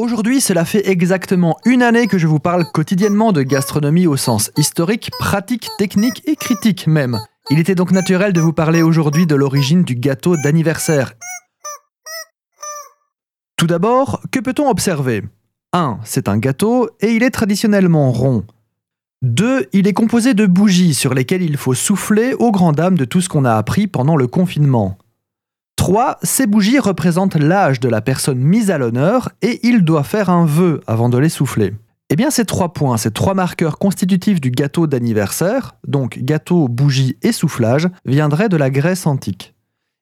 Aujourd'hui, cela fait exactement une année que je vous parle quotidiennement de gastronomie au sens historique, pratique, technique et critique même. Il était donc naturel de vous parler aujourd'hui de l'origine du gâteau d'anniversaire. Tout d'abord, que peut-on observer? 1. C'est un gâteau et il est traditionnellement rond. 2. Il est composé de bougies sur lesquelles il faut souffler aux grandes dames de tout ce qu'on a appris pendant le confinement. 3. Ces bougies représentent l'âge de la personne mise à l'honneur et il doit faire un vœu avant de les souffler. Eh bien, ces trois points, ces trois marqueurs constitutifs du gâteau d'anniversaire, donc gâteau, bougie et soufflage, viendraient de la Grèce antique.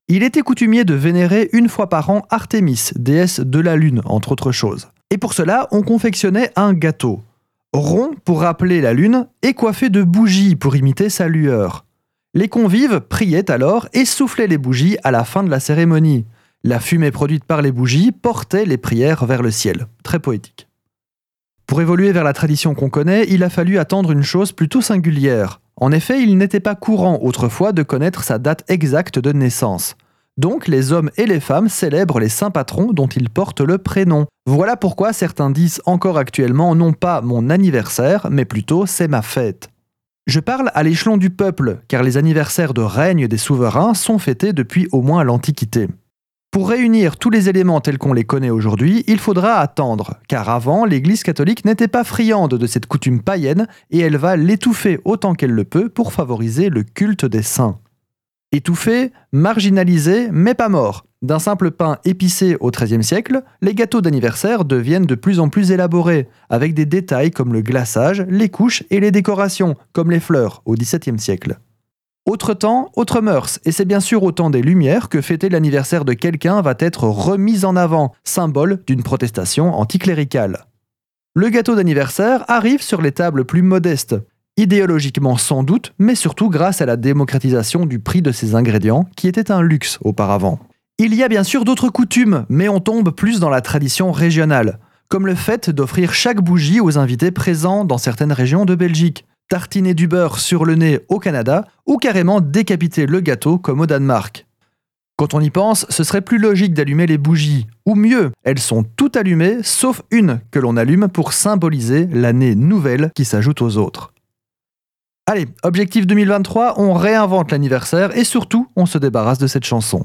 Il était coutumier de vénérer une fois par an Artémis, déesse de la lune, entre autres choses. Et pour cela, on confectionnait un gâteau. Rond pour rappeler la lune et coiffé de bougies pour imiter sa lueur. Les convives priaient alors et soufflaient les bougies à la fin de la cérémonie. La fumée produite par les bougies portait les prières vers le ciel. Très poétique. Pour évoluer vers la tradition qu'on connaît, il a fallu attendre une chose plutôt singulière. En effet, il n'était pas courant autrefois de connaître sa date exacte de naissance. Donc les hommes et les femmes célèbrent les saints patrons dont ils portent le prénom. Voilà pourquoi certains disent encore actuellement non pas mon anniversaire, mais plutôt c'est ma fête. Je parle à l'échelon du peuple, car les anniversaires de règne des souverains sont fêtés depuis au moins l'Antiquité. Pour réunir tous les éléments tels qu'on les connaît aujourd'hui, il faudra attendre, car avant, l'Église catholique n'était pas friande de cette coutume païenne et elle va l'étouffer autant qu'elle le peut pour favoriser le culte des saints. Étouffé, marginalisé, mais pas mort. D'un simple pain épicé au XIIIe siècle, les gâteaux d'anniversaire deviennent de plus en plus élaborés, avec des détails comme le glaçage, les couches et les décorations, comme les fleurs au XVIIe siècle. Autre temps, autre mœurs, et c'est bien sûr au temps des Lumières que fêter l'anniversaire de quelqu'un va être remis en avant, symbole d'une protestation anticléricale. Le gâteau d'anniversaire arrive sur les tables plus modestes, idéologiquement sans doute, mais surtout grâce à la démocratisation du prix de ces ingrédients, qui était un luxe auparavant. Il y a bien sûr d'autres coutumes, mais on tombe plus dans la tradition régionale, comme le fait d'offrir chaque bougie aux invités présents dans certaines régions de Belgique, tartiner du beurre sur le nez au Canada, ou carrément décapiter le gâteau comme au Danemark. Quand on y pense, ce serait plus logique d'allumer les bougies, ou mieux, elles sont toutes allumées sauf une que l'on allume pour symboliser l'année nouvelle qui s'ajoute aux autres. Allez, objectif 2023, on réinvente l'anniversaire et surtout, on se débarrasse de cette chanson.